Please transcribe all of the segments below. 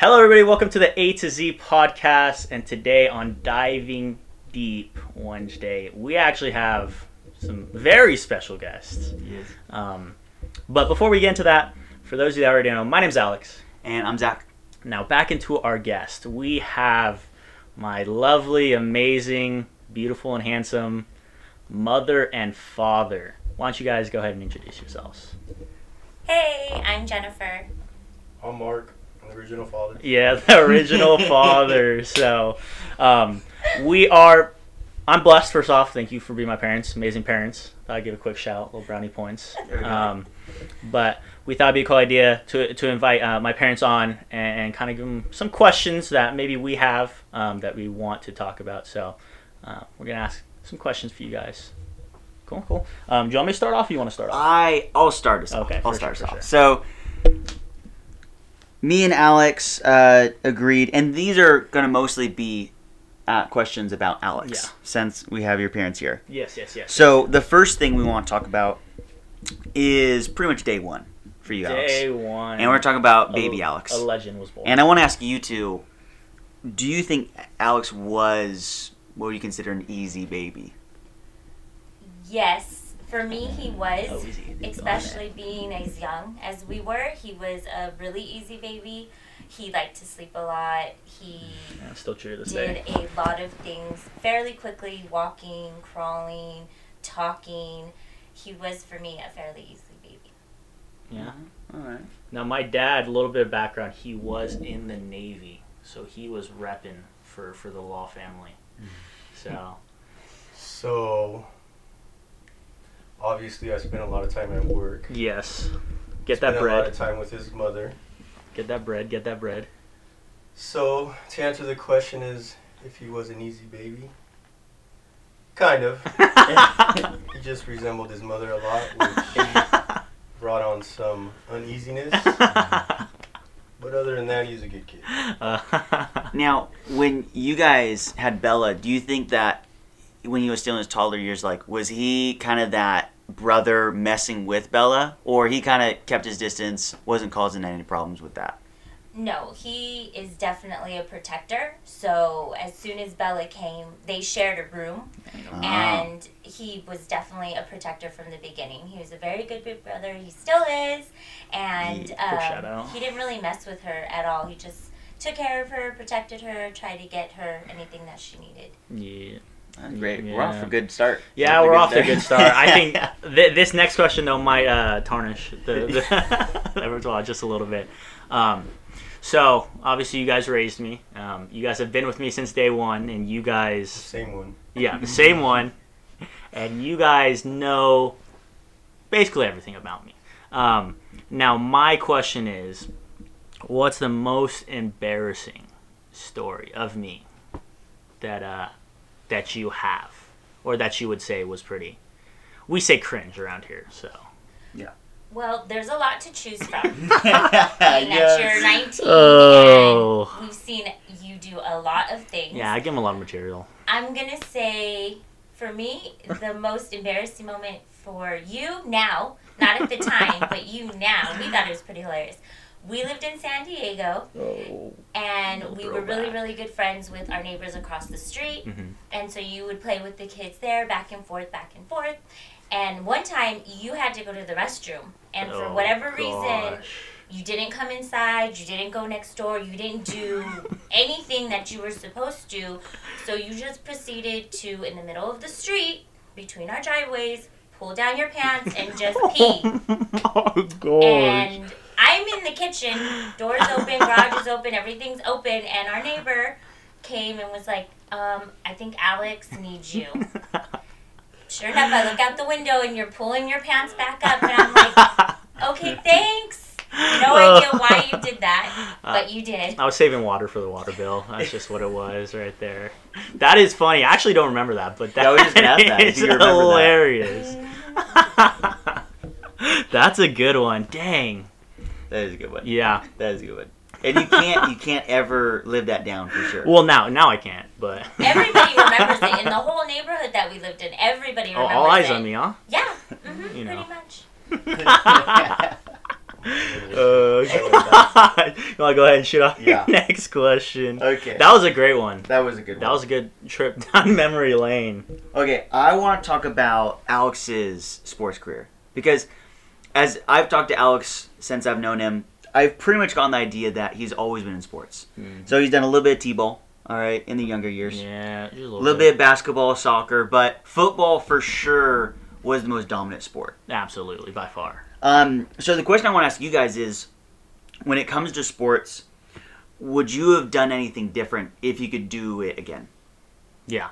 Hello, everybody. Welcome to the A to Z podcast. And today on Diving Deep Wednesday, we actually have some very special guests. Yes. Um, but before we get into that, for those of you that already know, my name's Alex. And I'm Zach. Now, back into our guest. We have my lovely, amazing, beautiful, and handsome mother and father. Why don't you guys go ahead and introduce yourselves? Hey, I'm Jennifer. I'm Mark, I'm the original father. Yeah, the original father. So, um, we are. I'm blessed. First off, thank you for being my parents, amazing parents. I'd give a quick shout, little brownie points. There we go. Um, but we thought it'd be a cool idea to to invite uh, my parents on and, and kind of give them some questions that maybe we have um, that we want to talk about. So, uh, we're gonna ask some questions for you guys. Cool, cool. Um, do you want me to start off? Or you want to start off? I I'll start us Okay, off. I'll for start sure, us for off. So me and Alex uh, agreed, and these are gonna mostly be uh, questions about Alex, Yeah. since we have your parents here. Yes, yes, yes. So the first thing we want to talk about is pretty much day one for you, Alex, Day one. and we're talking about a- baby Alex. A legend was born. And I want to ask you two: Do you think Alex was what would you consider an easy baby? Yes, for me, he was, Oh, especially being as young as we were. He was a really easy baby. He liked to sleep a lot. He Yeah, still true to this did day. a lot of things fairly quickly walking, crawling, talking. He was, for me, a fairly easy baby. Yeah. Uh-huh. All right. Now, my dad, a little bit of background, he was in the Navy, so he was repping for, for the law family. Mm. So, So, obviously, I spent a lot of time at work. yes. Get spent that bread. a lot of time with his mother. Get that bread. Get that bread. So, to answer the question is if he was an easy baby. Kind of. He just resembled his mother a lot, which brought on some uneasiness. But other than that, he's a good kid. Uh, now, when you guys had Bella, do you think that when he was still in his toddler years, like, was he kind of that brother messing with Bella, or he kind of kept his distance, wasn't causing any problems with that? No, he is definitely a protector. So as soon as Bella came, they shared a room. Ah. and he was definitely a protector from the beginning. He was a very good big brother. He still is, and Yeah, um, he didn't really mess with her at all. He just took care of her, protected her, tried to get her anything that she needed. yeah. Great. We're off Yeah. a good start. Yeah, we're off to a good start. I think th- this next question though might uh, tarnish the, the, the repertoire just a little bit. Um, so obviously you guys raised me. Um, you guys have been with me since day one, and you guys Same one. Yeah, the same one. And you guys know basically everything about me. Um, now, my question is what's the most embarrassing story of me that, uh, that you have? Or that you would say was pretty. We say cringe around here, so. Yeah. Well, there's a lot to choose from. Being that you're 19 Oh. and we've seen you do a lot of things. Yeah, I give him a lot of material. I'm gonna say, for me, the most embarrassing moment for you now, not at the time, but you now. We thought it was pretty hilarious. We lived in San Diego, Oh. and we were really, throwback. really good friends with our neighbors across the street. Mhm. And so you would play with the kids there, back and forth, back and forth. And one time you had to go to the restroom, and for Oh, whatever reason, you didn't come inside, you didn't go next door, you didn't do anything that you were supposed to. So you just proceeded to, in the middle of the street, between our driveways, pull down your pants and just pee. oh, gosh. And I'm in the kitchen, doors open, garage is open, everything's open, and our neighbor came and was like, um, I think Alex needs you. Sure enough, I look out the window and you're pulling your pants back up, and I'm like, okay, thanks. No idea why you did that, but you did. I was saving water for the water bill. That's just what it was right there. That is funny. I actually don't remember that, but that Yeah, I was just gonna that, is that. hilarious. That's a good one. Dang. That is a good one. Yeah. That is a good one. And you can't you can't ever live that down for sure. Well, now now I can't, but Everybody remembers it in the whole neighborhood that we lived in. Everybody oh, remembers all eyes it. on me, huh? Yeah, hmm You know. pretty much. Oh god! you want to go ahead and shoot off Yeah. your next question? Okay. That was a great one. That was a good That one. was a good trip down memory lane. Okay, I want to talk about Alex's sports career because as I've talked to Alex since I've known him, I've pretty much gotten the idea that he's always been in sports. So he's done a little bit of t-ball, all right, in the younger years. Yeah, just a A little, little bit of basketball, soccer, but football for sure was the most dominant sport. Absolutely, by far. Um, so the question I want to ask you guys is, when it comes to sports, would you have done anything different if you could do it again? Yeah.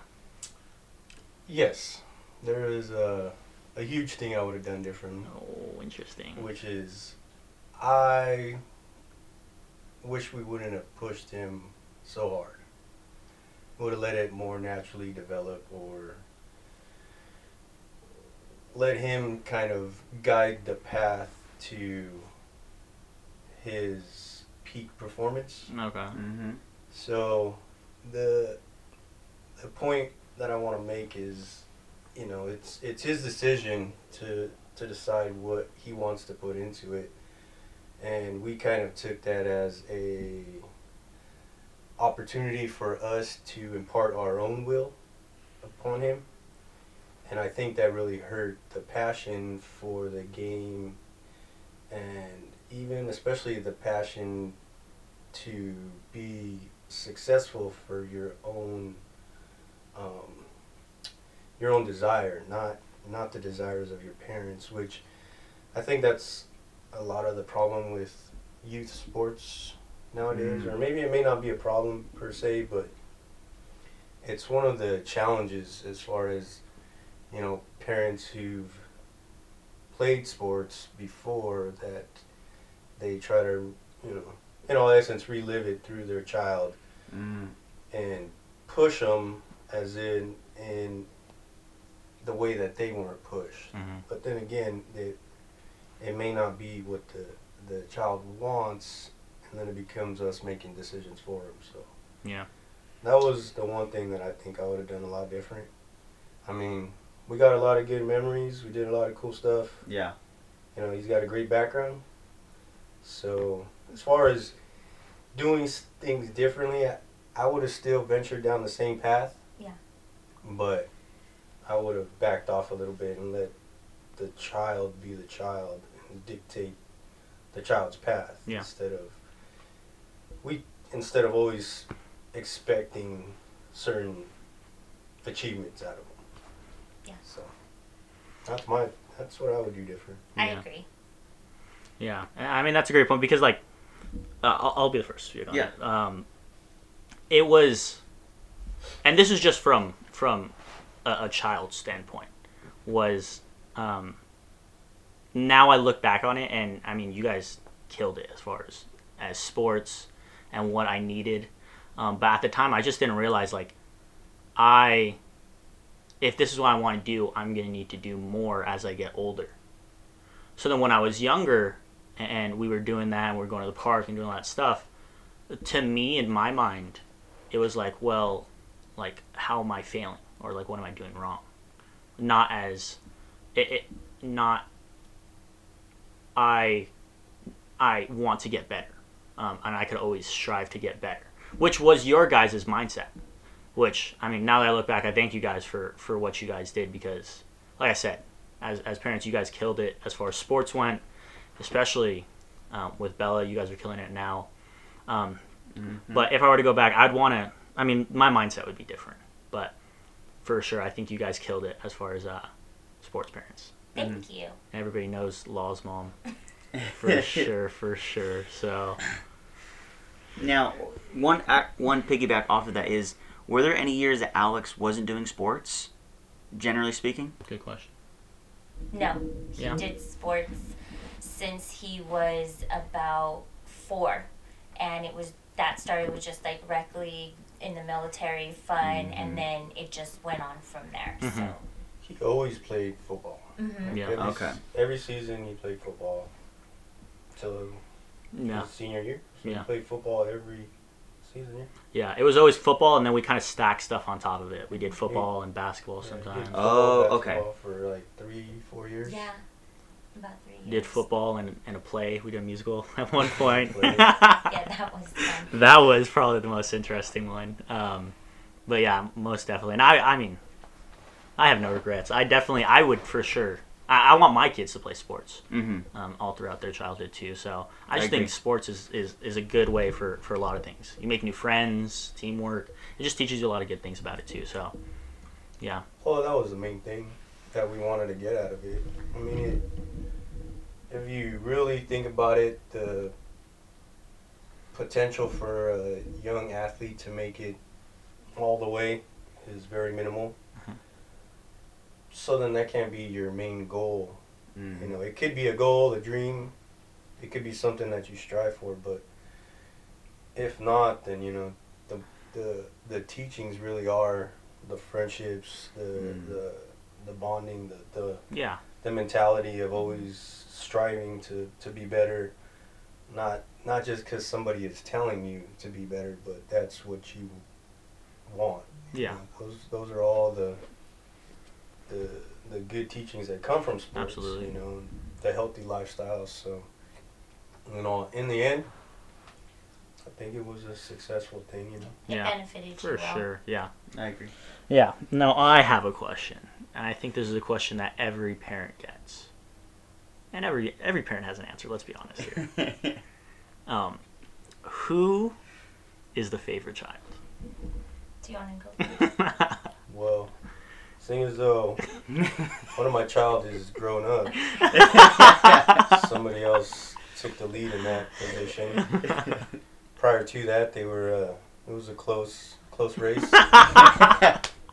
Yes, there is a, a huge thing I would have done differently, Oh, interesting. which is I wish we wouldn't have pushed him so hard. Would have let it more naturally develop or let him kind of guide the path to his peak performance. Okay. Mm-hmm. So the the point that I want to make is, you know, it's it's his decision to to decide what he wants to put into it, and we kind of took that as a opportunity for us to impart our own will upon him, and I think that really hurt the passion for the game, and even especially the passion to be successful for your own um, your own desire, not not the desires of your parents, which I think that's a lot of the problem with youth sports nowadays, Mm. or maybe it may not be a problem per se, but it's one of the challenges as far as you know parents who've played sports before that they try to you know in all essence relive it through their child Mm. and push them as in in the way that they weren't pushed Mhm. but then again it, it may not be what the the child wants and then it becomes us making decisions for them so Yeah. that was the one thing that i think i would have done a lot different i mean we got a lot of good memories we did a lot of cool stuff Yeah. you know, he's got a great background. So, as far as doing things differently, I, I would have still ventured down the same path. Yeah. But I would have backed off a little bit and let the child be the child and dictate the child's path Yeah. instead of we instead of always expecting certain achievements out of them. Yeah. So that's my that's what I would do different. I Yeah. agree. Yeah, I mean that's a great point because like, uh, I'll, I'll be the first to speak Yeah. it. Um, it was, and this is just from from a, a child's standpoint, was um, now I look back on it and I mean you guys killed it as far as as sports and what I needed, um, but at the time I just didn't realize like, I, if this is what I want to do, I'm gonna need to do more as I get older. So then when I was younger and we were doing that and we were going to the park and doing all that stuff, to me in my mind, it was like, well, like how am I failing or like what am I doing wrong? Not as it, it not I I want to get better. Um, and I could always strive to get better, which was your guys' mindset. Which I mean, now that I look back, I thank you guys for for what you guys did because, like I said, as, as parents, you guys killed it as far as sports went, especially um, with Bella. You guys are killing it now. Um, But if I were to go back, I'd want to. I mean, my mindset would be different. But for sure, I think you guys killed it as far as uh, sports parents. Thank you. Everybody knows Law's mom. For sure, for sure. So, Now, one one piggyback off of that is, were there any years that Alex wasn't doing sports, generally speaking? good question. No, he Yeah. did sports since he was about four, and it was that started with just like rec league in the military, fun, and then it just went on from there. So, He always played football. hmm Yeah. Every, Okay. Every season he played football till Yeah. his senior year. So Yeah. he played football every season. Yeah. Yeah, it was always football, and then we kind of stacked stuff on top of it. We did football and basketball Yeah, sometimes. did Oh, football, okay. For like three, four years. yeah, About three years. did football and, and a play. We did a musical at one point. Yeah, that was fun. that was probably the most interesting one. Um, but yeah, most definitely. And I, I mean, I have no regrets. I definitely, I would for sure. I, I want my kids to play sports Mm-hmm. um, all throughout their childhood too. So I I just agree. think sports is, is, is a good way for, for a lot of things. You make new friends, teamwork. It just teaches you a lot of good things about it too. So yeah, Well, that was the main thing that we wanted to get out of it. I mean, it, if you really think about it, the potential for a young athlete to make it all the way is very minimal. Mhm. So then that can't be your main goal. Mm-hmm. You know, it could be a goal, a dream. It could be something that you strive for, but if not, then you know, the the the teachings really are the friendships, the Mm. the the bonding, the, the yeah, the mentality of always striving to to be better. Not not just because somebody is telling you to be better, but that's what you want. you Yeah. know. those those are all the the the good teachings that come from sports. Absolutely. You know, the healthy lifestyles. So, you know, in the end, I think it was a successful thing. You know. It yeah, benefited you for well. sure. Yeah. I agree. Yeah. Now I have a question, and I think this is a question that every parent gets, and every every parent has an answer. Let's be honest here. Um, who is the favorite child? Do you want to go? Well, seeing as though one of my child is grown up, somebody else took the lead in that position. Prior to that, they were uh, it was a close close race.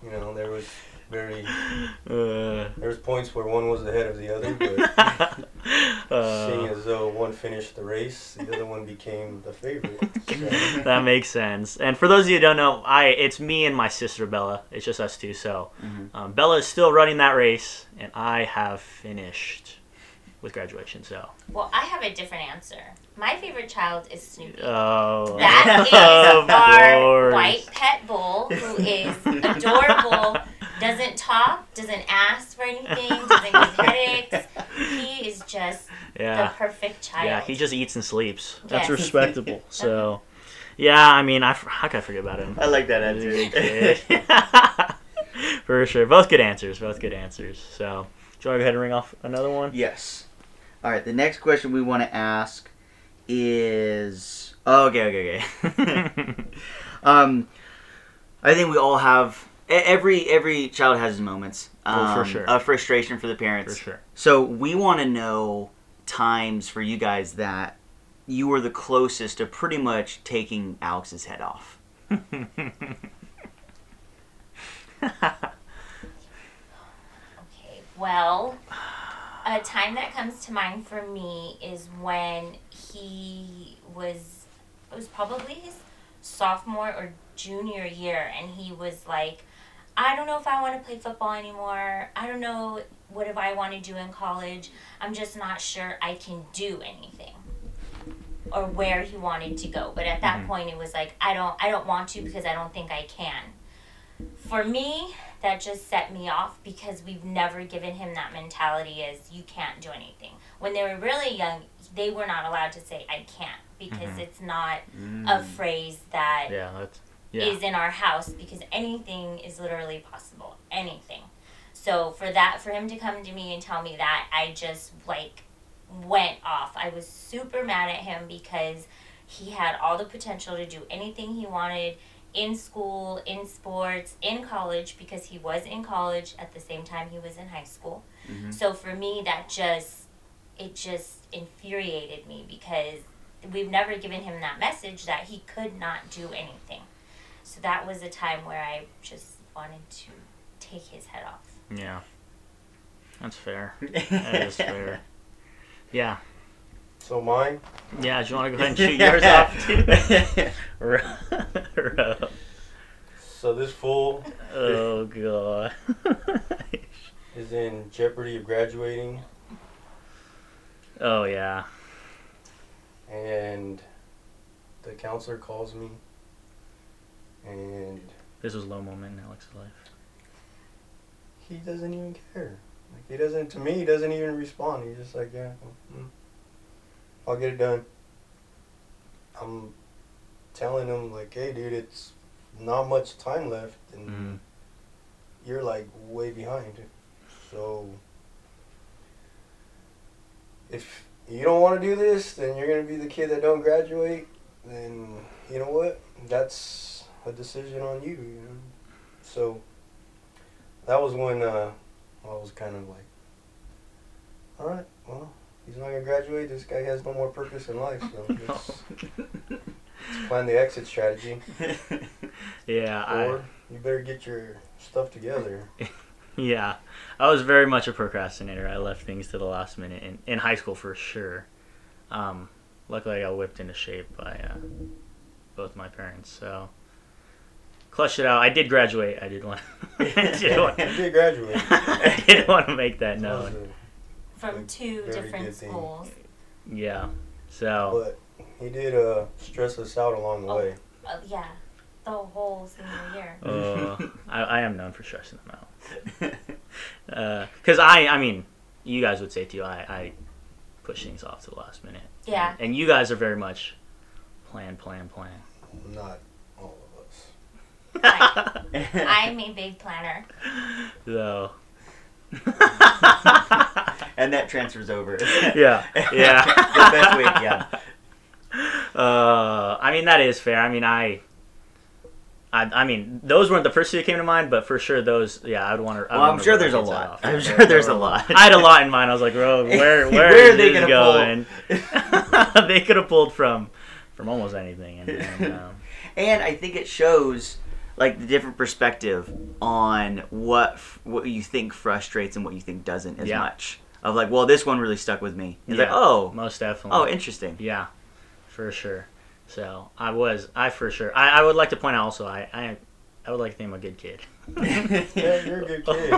You know, there was very Uh, there was points where one was ahead of the other, but seeing uh, as though one finished the race, the other one became the favorite. So, that makes sense. And for those of you who don't know, I it's me and my sister Bella. It's just us two. So Mhm. um, Bella is still running that race, and I have finished with graduation. So well, I have a different answer. My favorite child is Snoopy. oh, That is oh, of our course. white pet bull who is adorable, doesn't talk, doesn't ask for anything, doesn't give headaches. He is just the Yeah, perfect child. yeah. He just eats and sleeps. That's respectable. So, yeah. I mean, I how can I forget about him? I like that answer. For sure. Both good answers. Both good answers. So, do you want to go ahead and ring off another one? yes. All right. The next question we want to ask is oh, okay, okay, okay. um, I think we all have every every child has his moments. Um, Oh, for sure. Of frustration for the parents. For sure. So we want to know times for you guys that you were the closest to pretty much taking Alex's head off. Okay, well, a time that comes to mind for me is when he was, it was probably his sophomore or junior year, and he was like, I don't know if I want to play football anymore. I don't know what if I want to do in college. I'm just not sure I can do anything. Or where he wanted to go. But at that Mhm. point it was like I don't I don't want to because I don't think I can. For me, that just set me off because we've never given him that mentality as you can't do anything. When they were really young, they were not allowed to say I can't because Mhm. it's not Mm. a phrase that yeah. That's yeah. is in our house because anything is literally possible. Anything. So for that, for him to come to me and tell me that, I just like went off. I was super mad at him because he had all the potential to do anything he wanted in school, in sports, in college because he was in college at the same time he was in high school. Mhm. So for me that just it just infuriated me because we've never given him that message that he could not do anything. So that was a time where I just wanted to take his head off. yeah. That's fair. That is fair. Yeah. So mine, Yeah. Do you want to go ahead and shoot yours off too? So this fool oh god. is in jeopardy of graduating, oh yeah. and the counselor calls me, and This was a low moment in Alex's life. he doesn't even care. Like he doesn't. To me, he doesn't even respond. He's just like, yeah, mm, I'll get it done. I'm telling him like, hey, dude, it's not much time left, and Mm. you're like way behind. So if you don't want to do this, then you're gonna be the kid that don't graduate. Then you know what? That's a decision on you. You know. So that was when uh, I was kind of like, all right, well, he's not gonna graduate. This guy has no more purpose in life. So let's, let's plan the exit strategy. Yeah, I, you better get your stuff together. yeah, I was very much a procrastinator. I left things to the last minute in, in high school for sure. Um, luckily, I got whipped into shape by uh, both my parents, so clutch it out. I did graduate. I did want. I did want, You did graduate. I did want to make that known. From two different schools. Yeah. So But he did uh, stress us out along the Oh. way. Uh, yeah, the whole senior year. uh, I, I am known for stressing them out. Because I, I mean, you guys would say too. I, I push things off to the last minute. Yeah. And you guys are very much plan, plan, plan. Not all of us. I'm a big planner. so. and that transfers over. yeah, yeah. the best way, yeah. Uh, I mean that is fair. I mean I. I, I mean, those weren't the first two that came to mind, but for sure those, yeah, I'd want to. Well, I'm sure there's a lot. I'm sure there's a lot. I had a lot in mind. I was like, bro, where, where, Where are they gonna going? they could have pulled from, from almost anything. And, and um, And I think it shows like the different perspective on what f- what you think frustrates and what you think doesn't as Yeah. much. Of like, well, this one really stuck with me. It's like, oh, most definitely. oh, interesting. Yeah, for sure. So I was, I for sure. I, I would like to point out also, I, I, I would like to think I'm a good kid. Yeah, you're a good kid.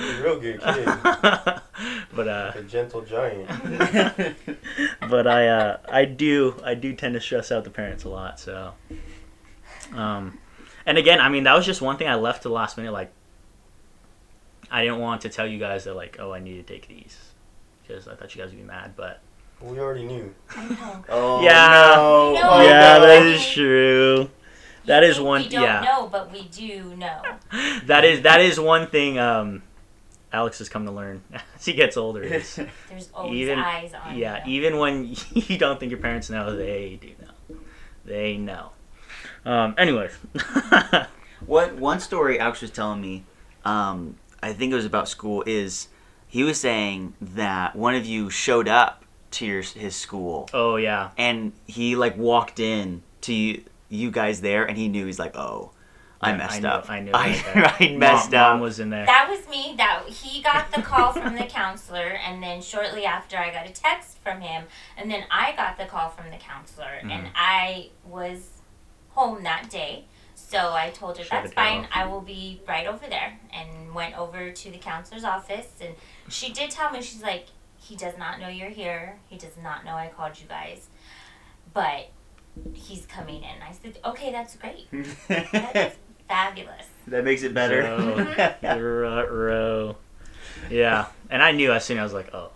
You're a real good kid. but uh, A gentle giant. but I uh, I do I do tend to stress out the parents a lot. So, um, and again, I mean that was just one thing I left to the last minute. Like, I didn't want to tell you guys that like, oh, I need to take these because I thought you guys would be mad. But We already knew. I know. oh Yeah. no. No, Oh, yeah, no. that is true. That You is one. We don't yeah, know, but we do know. that is that is one thing. Um, Alex has come to learn as he gets older. Is, There's always Even- eyes on yeah, you. even when you don't think your parents know, they do know. They know. Um, anyways. What one story Alex was telling me, um, I think it was about school, is he was saying that one of you showed up to your his school oh yeah. and he like walked in to you, you guys there and he knew he's like, oh, I Yeah, messed knew- up. I knew. I, that. I messed mom, up. Mom was in there. That was me. That he got the call from the counselor, and then shortly after, I got a text from him, and then I got the call from the counselor, Mm-hmm. and I was home that day. So I told her Shut that's it down. fine. I will be right over there, and went over to the counselor's office, and she did tell me she's like, he does not know you're here. He does not know I called you guys, but he's coming in. I said, okay, that's great. That's fabulous. that makes it better. So, Ruh-roh. yeah, and I knew as soon as I was like, oh,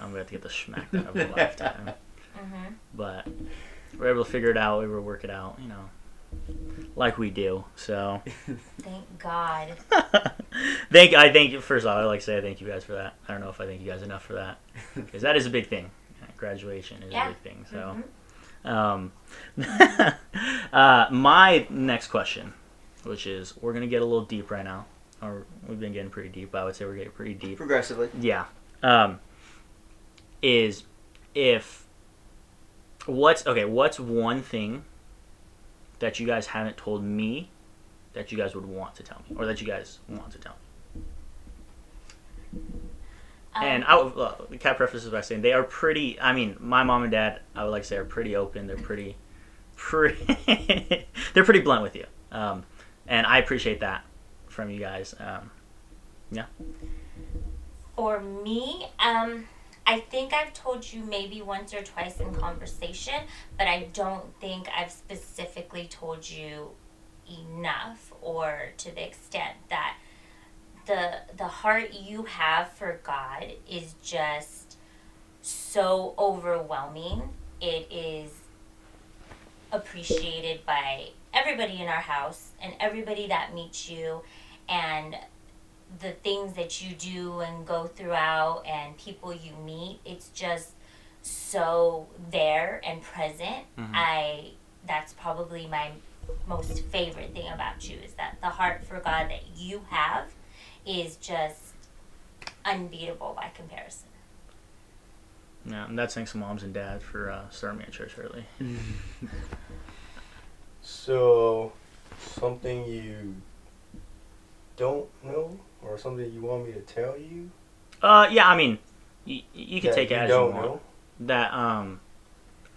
I'm gonna have to get the smackdown of a lifetime. hmm But we were able to figure it out. We were work it out, you know, like we do. So Thank God. thank I thank you. First off, I'd like to say I thank you guys for that. I don't know if I thank you guys enough for that because that is a big thing. Graduation is Yeah. a big thing. So. Mhm. Um, uh, my next question, which is we're gonna get a little deep right now, or we've been getting pretty deep. I would say we're getting pretty deep. Progressively. Yeah. Um, is if what's okay? What's one thing that you guys haven't told me that you guys would want to tell me, or that you guys want to tell me? and Um, I would, uh, cat prefaces by saying they are pretty. I mean, my mom and dad, I would like to say, are pretty open. They're pretty, pretty. they're pretty blunt with you, um, and I appreciate that from you guys. Um, yeah. For me, um, I think I've told you maybe once or twice in conversation, but I don't think I've specifically told you enough or to the extent that the the heart you have for God is just so overwhelming. It is appreciated by everybody in our house and everybody that meets you and the things that you do and go throughout and people you meet it's just so there and present Mhm. i that's probably my most favorite thing about you is that the heart for god that you have is just unbeatable by comparison Yeah, and that's thanks to moms and dads for uh, starting me at church early. So, something you don't know, or something you want me to tell you? Uh, yeah, I mean, you, you can take it you as don't you want. know? That um,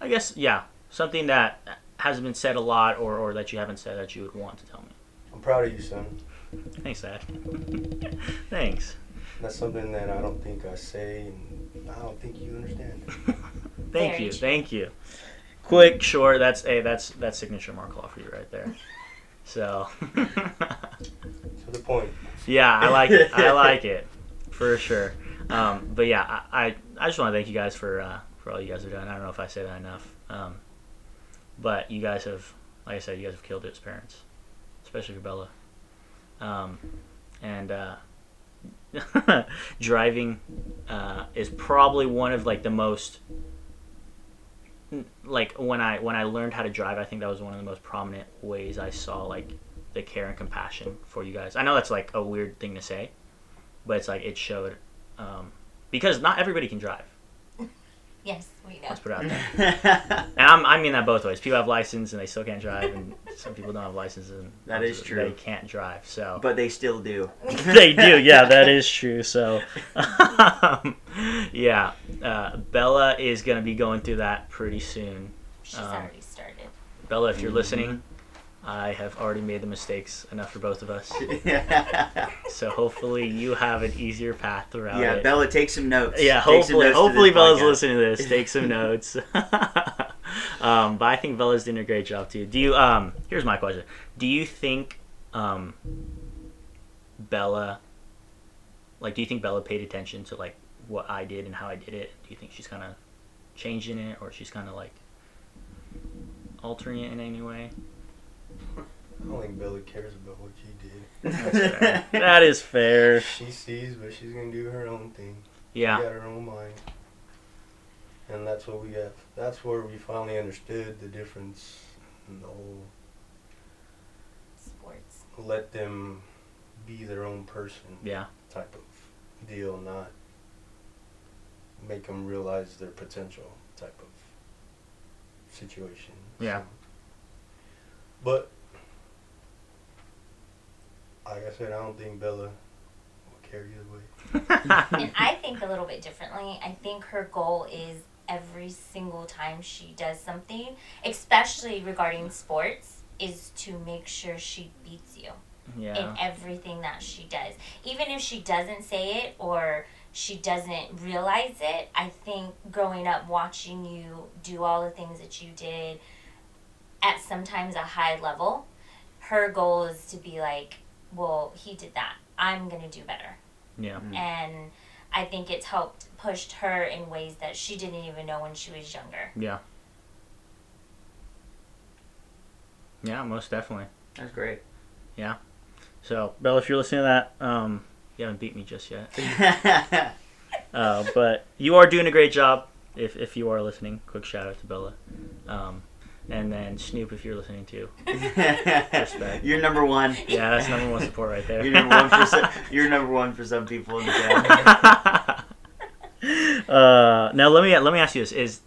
I guess yeah, something that hasn't been said a lot, or or that you haven't said that you would want to tell me. I'm proud of you, son. Thanks, Dad. Thanks. That's something that I don't think I say, and I don't think you understand. Thank Very you, true. thank you. Quick, short. That's a that's that's signature Mark Law for you right there. So, to the point. yeah, I like it. I like it for sure. Um, but yeah, I, I, I just want to thank you guys for uh, for all you guys have done. I don't know if I say that enough, um, but you guys have, like I said, you guys have killed it as parents, especially for Bella. Um, and uh, driving uh, is probably one of like the most like when I when I learned how to drive, I think that was one of the most prominent ways I saw like the care and compassion for you guys. I know that's like a weird thing to say, but it's like it showed um, because not everybody can drive. Yes we know Let's put it out there. And I'm, I mean that both ways. People have license and they still can't drive, and some people don't have licenses and That is true. They can't drive. So but they still do. they do. Yeah, that is true. So, um, yeah, uh, Bella is gonna be going through that pretty soon. she's Um, already started Bella, if you're Mhm. listening, I have already made the mistakes enough for both of us. So hopefully you have an easier path throughout it. Yeah, Bella, take some notes. yeah, Take hopefully, notes hopefully Bella's podcast. listening to this. Take some notes. um, but I think Bella's doing a great job too. Do you? Um, here's my question: Do you think um, Bella, like, do you think Bella paid attention to like what I did and how I did it? Do you think she's kind of changing it, or she's kind of like altering it in any way? I don't think Bella cares about what you did. That's fair. that is fair. She sees, but she's gonna do her own thing. Yeah. She got her own mind. And that's what we have. That's where we finally understood the difference in the whole sports let them be their own person Yeah. type of deal, not make them realize their potential type of situation. Yeah. So- but like I said, I don't think Bella will carry either way. and I think a little bit differently. I think her goal is every single time she does something, especially regarding sports, is to make sure she beats you yeah. in everything that she does. Even if she doesn't say it or she doesn't realize it, I think growing up watching you do all the things that you did at sometimes a high level, her goal is to be like, well, he did that. I'm going to do better Yeah. and I think it's helped pushed her in ways that she didn't even know when she was younger. Yeah. Yeah, most definitely. That's great. Yeah. So, Bella, if you're listening to that, um, you haven't beat me just yet. Uh, but you are doing a great job. If, if you are listening, quick shout out to Bella. Um, and then Snoop, if you're listening too. Respect. You're number one. Yeah, that's number one support right there. You're number one for some, you're number one for some people in the family. uh, now let me let me ask you this: Is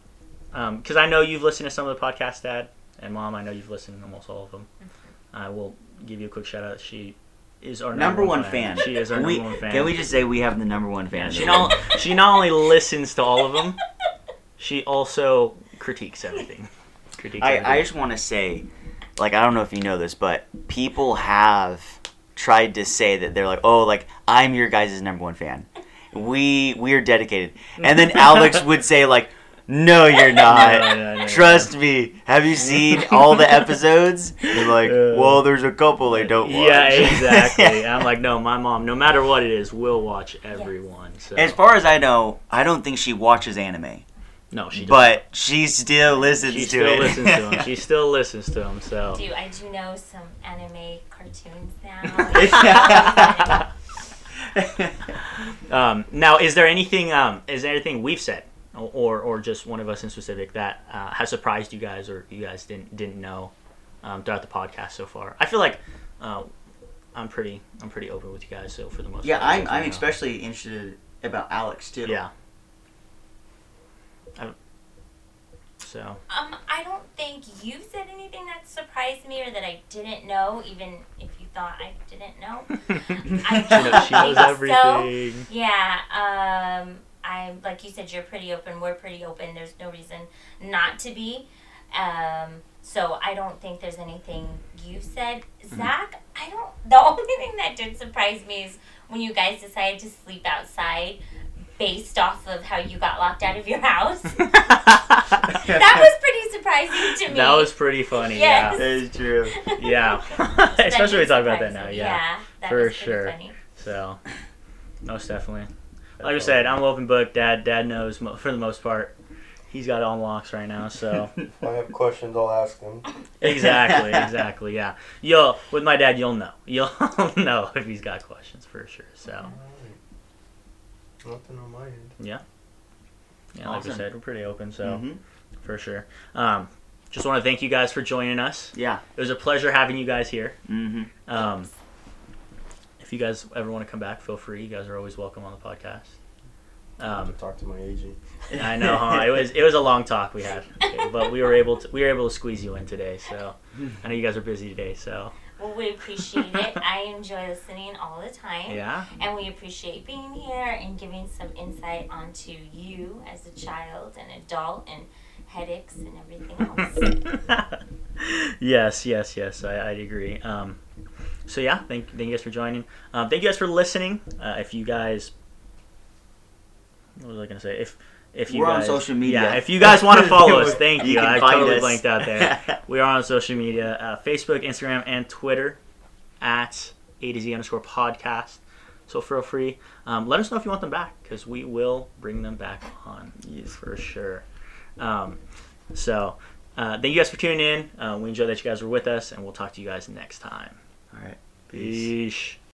because I know you've listened to some of the podcasts, Dad and Mom. I know you've listened to almost all of them. I will give you a quick shout out. She is our number one fan. She is our we, number one fan. Can we just say we have the number one fan? She not she not only listens to all of them, she also critiques everything. Critiques I. I just want to say, like, I don't know if you know this, but people have tried to say that they're like, oh, like I'm your guys' number one fan. We we are dedicated, and then Alex would say like, No, you're not. No, no, no, Trust me. Have you seen all the episodes? You're like, well, there's a couple they don't watch. Yeah, exactly. I'm like, no, my mom, no matter what it is, will watch everyone. So As far as I know, I don't think she watches anime, no, she doesn't. but she still listens she to still it. listens to him. She still listens to him. So. Do I do know some anime cartoons now? Um, now, is there anything? Um, is there anything we've said, or or just one of us in specific that uh, has surprised you guys, or you guys didn't didn't know um, throughout the podcast so far? I feel like uh, I'm pretty I'm pretty open with you guys. So for the most yeah, part, I'm, I'm know. especially interested about Alex too. Yeah. I- so um, I don't think you've said anything that surprised me or that I didn't know, even if you thought I didn't know. I knows, she knows think so. everything. Yeah, um, I'm like you said, you're pretty open. We're pretty open. There's no reason not to be. Um, so I don't think there's anything you said, Zach. I don't. The only thing that did surprise me is when you guys decided to sleep outside, based off of how you got locked out of your house. that was pretty surprising to me. That was pretty funny. Yes. That is true. Yeah. That Yeah. Especially we talk about that now. me. Yeah. that for was sure. Funny. So, most definitely. Like I said, I'm open book. Dad, Dad knows mo- for the most part. He's got it on locks right now. So If I have questions, I'll ask them. exactly, exactly. Yeah. You'll with my dad, you'll know. You'll know if he's got questions for sure. So Alright. Nothing on my end. yeah, yeah. Like I said, we're pretty open. So Mhm. for sure. Um, just want to thank you guys for joining us. Yeah. It was a pleasure having you guys here. hmm Um, if you guys ever want to come back, feel free. You guys are always welcome on the podcast. Um, to talk to my agent. I know, huh? It was it was a long talk we had, but we were able to we were able to squeeze you in today. So I know you guys are busy today. So Well, we appreciate it. I enjoy listening all the time. yeah, And we appreciate being here and giving some insight onto you as a child and adult and headaches and everything else. yes, yes, yes. I I'd agree. Um, so yeah, thank thank you guys for joining. Um, thank you guys for listening. Uh, if you guys, what was I gonna say? If if you We're on guys, social media. yeah, if you guys want to follow us, thank you. You can I find totally us. blanked out there. We are on social media uh, Facebook, Instagram, and Twitter at A to Z underscore podcast. So feel free. Um, let us know if you want them back because we will bring them back on for sure. Um, so uh, thank you guys for tuning in. Uh, we enjoy that you guys were with us, and we'll talk to you guys next time. All right. Peace. Peace.